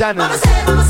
Zanen.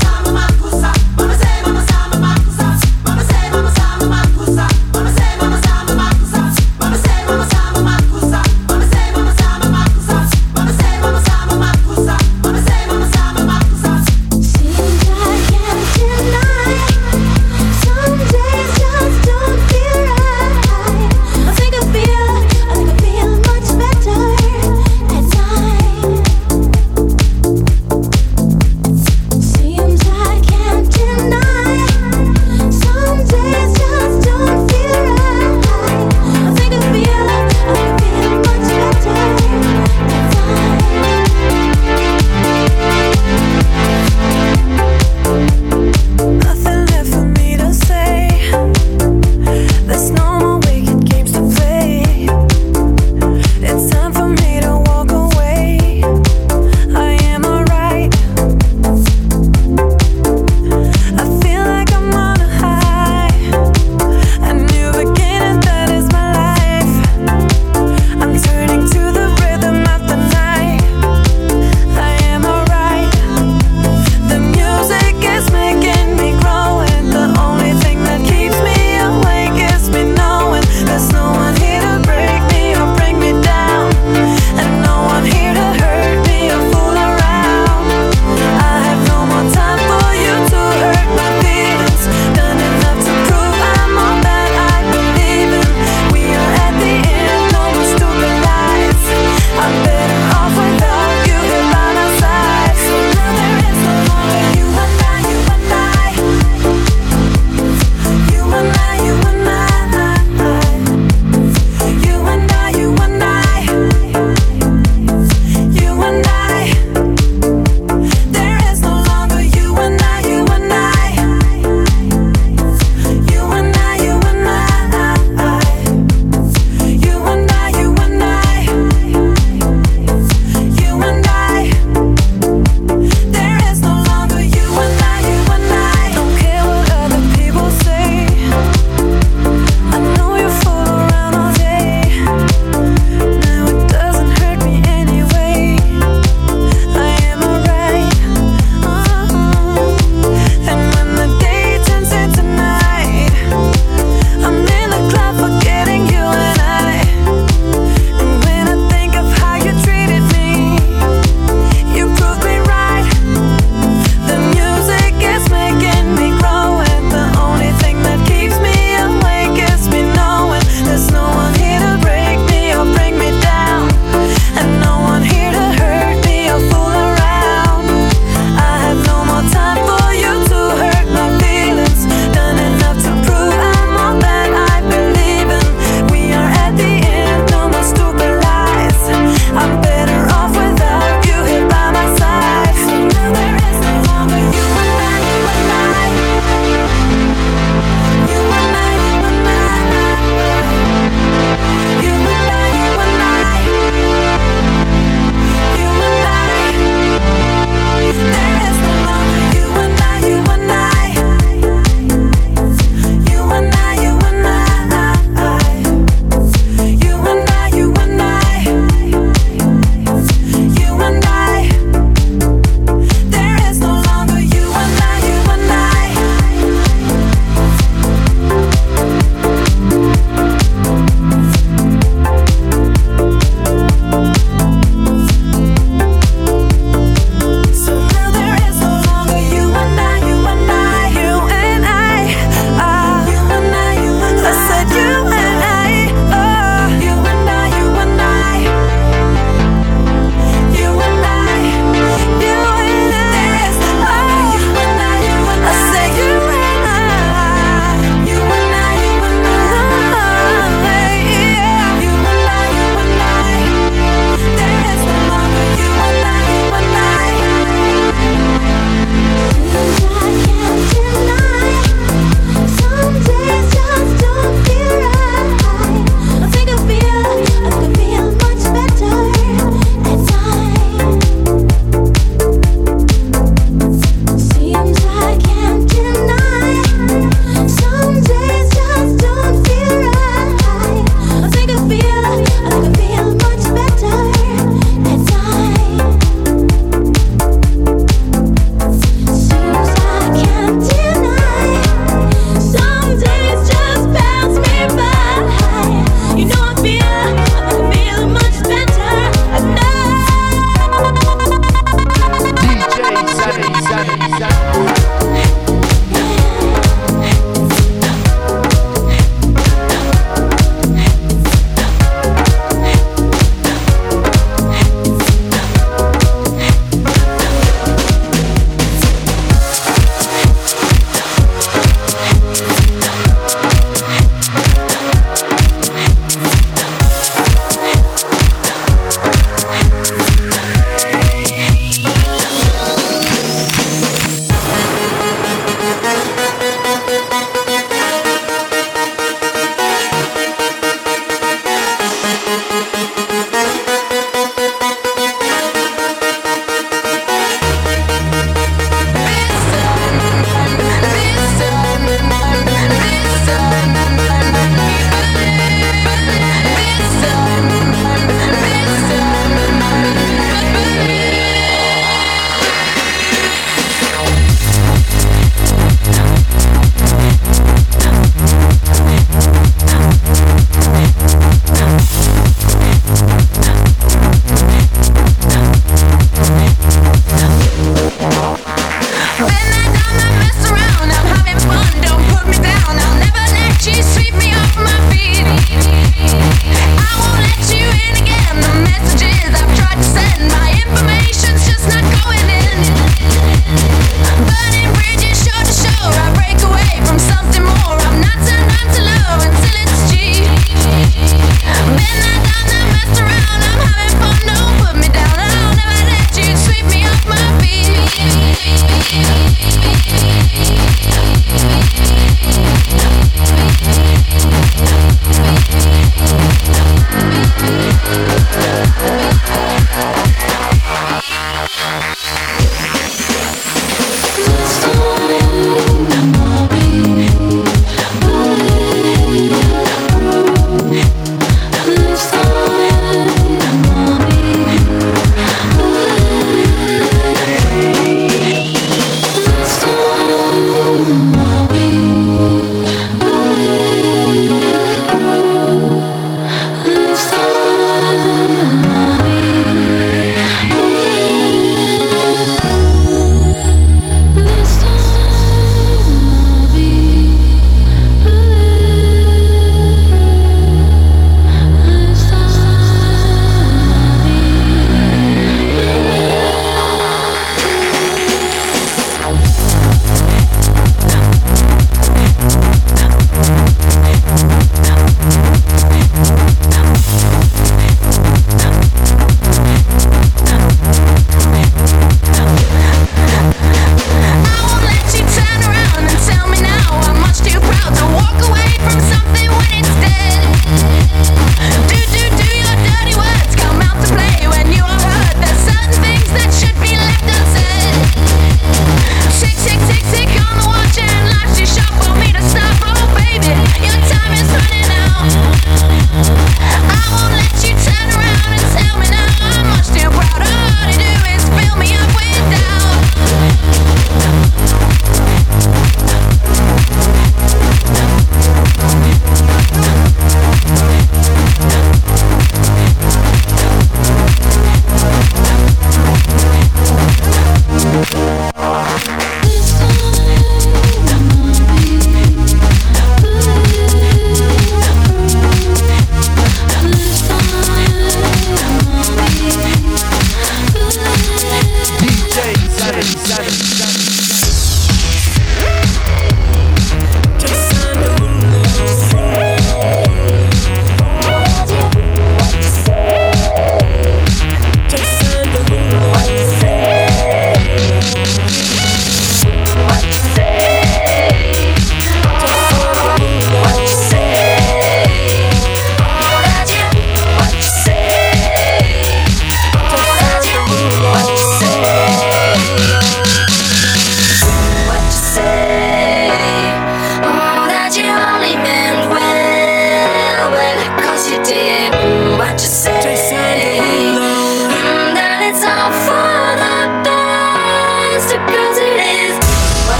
Saturday.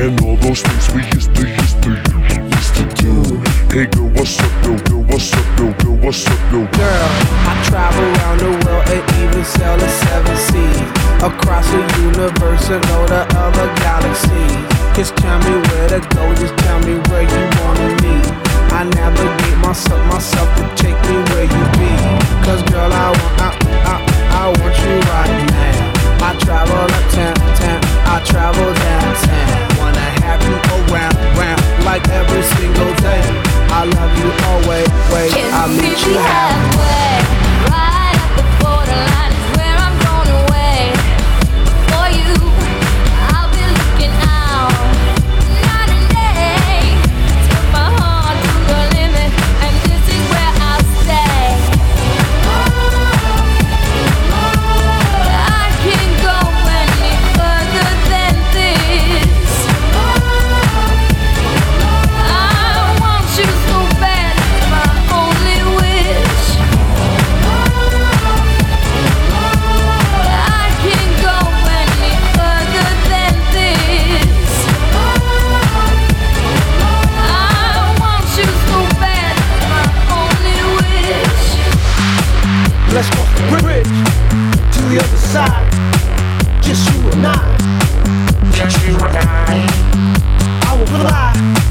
And all those things we used to, used to, used to do. Hey girl, what's up, yo, girl, what's up, yo, girl, what's up, Girl. Girl, I travel around the world and even sail the seven seas. Across the universe and go the other galaxies. Just tell me where to go, just tell me where you wanna meet. I navigate myself, myself to take me where you be. Cause girl, I want, I, I, I want you right now. I travel uptown, town, I travel downtown. Wanna have you around, round, like every single day. I love you always, wait, I'll meet you halfway. halfway. Right at the borderline. side. Just you and I. Just you and I. I will fly.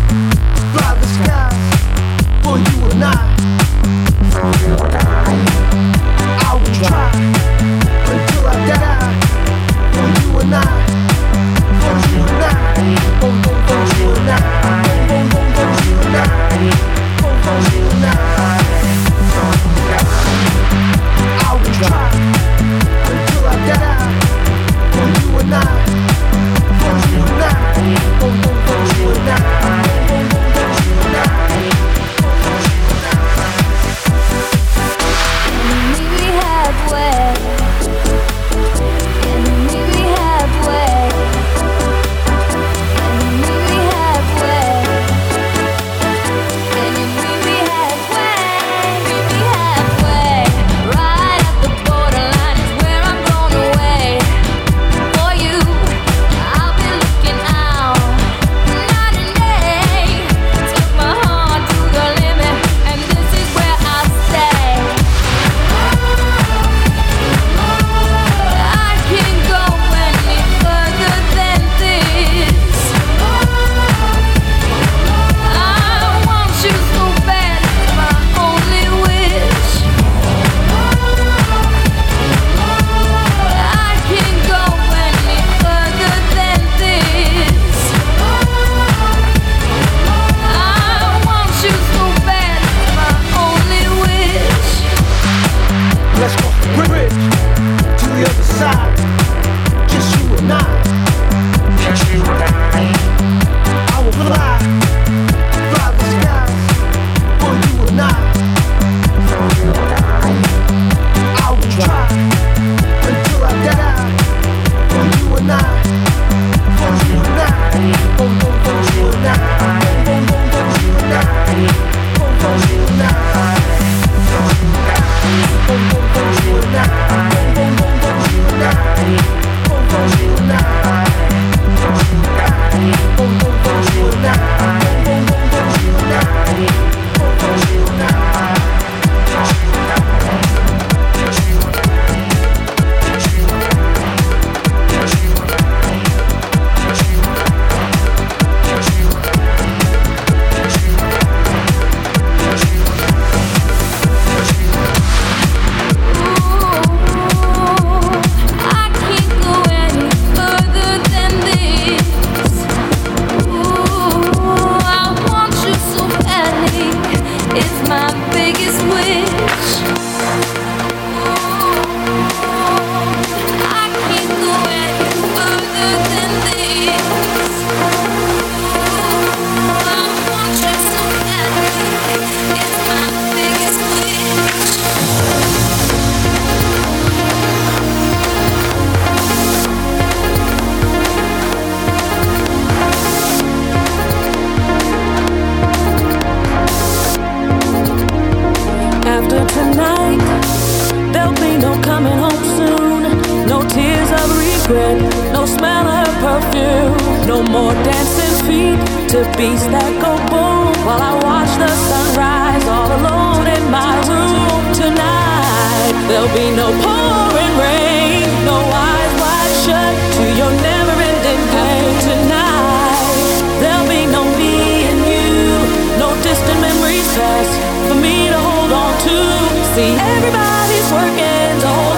See, everybody's working to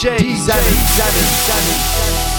DJ. DJ. DJ.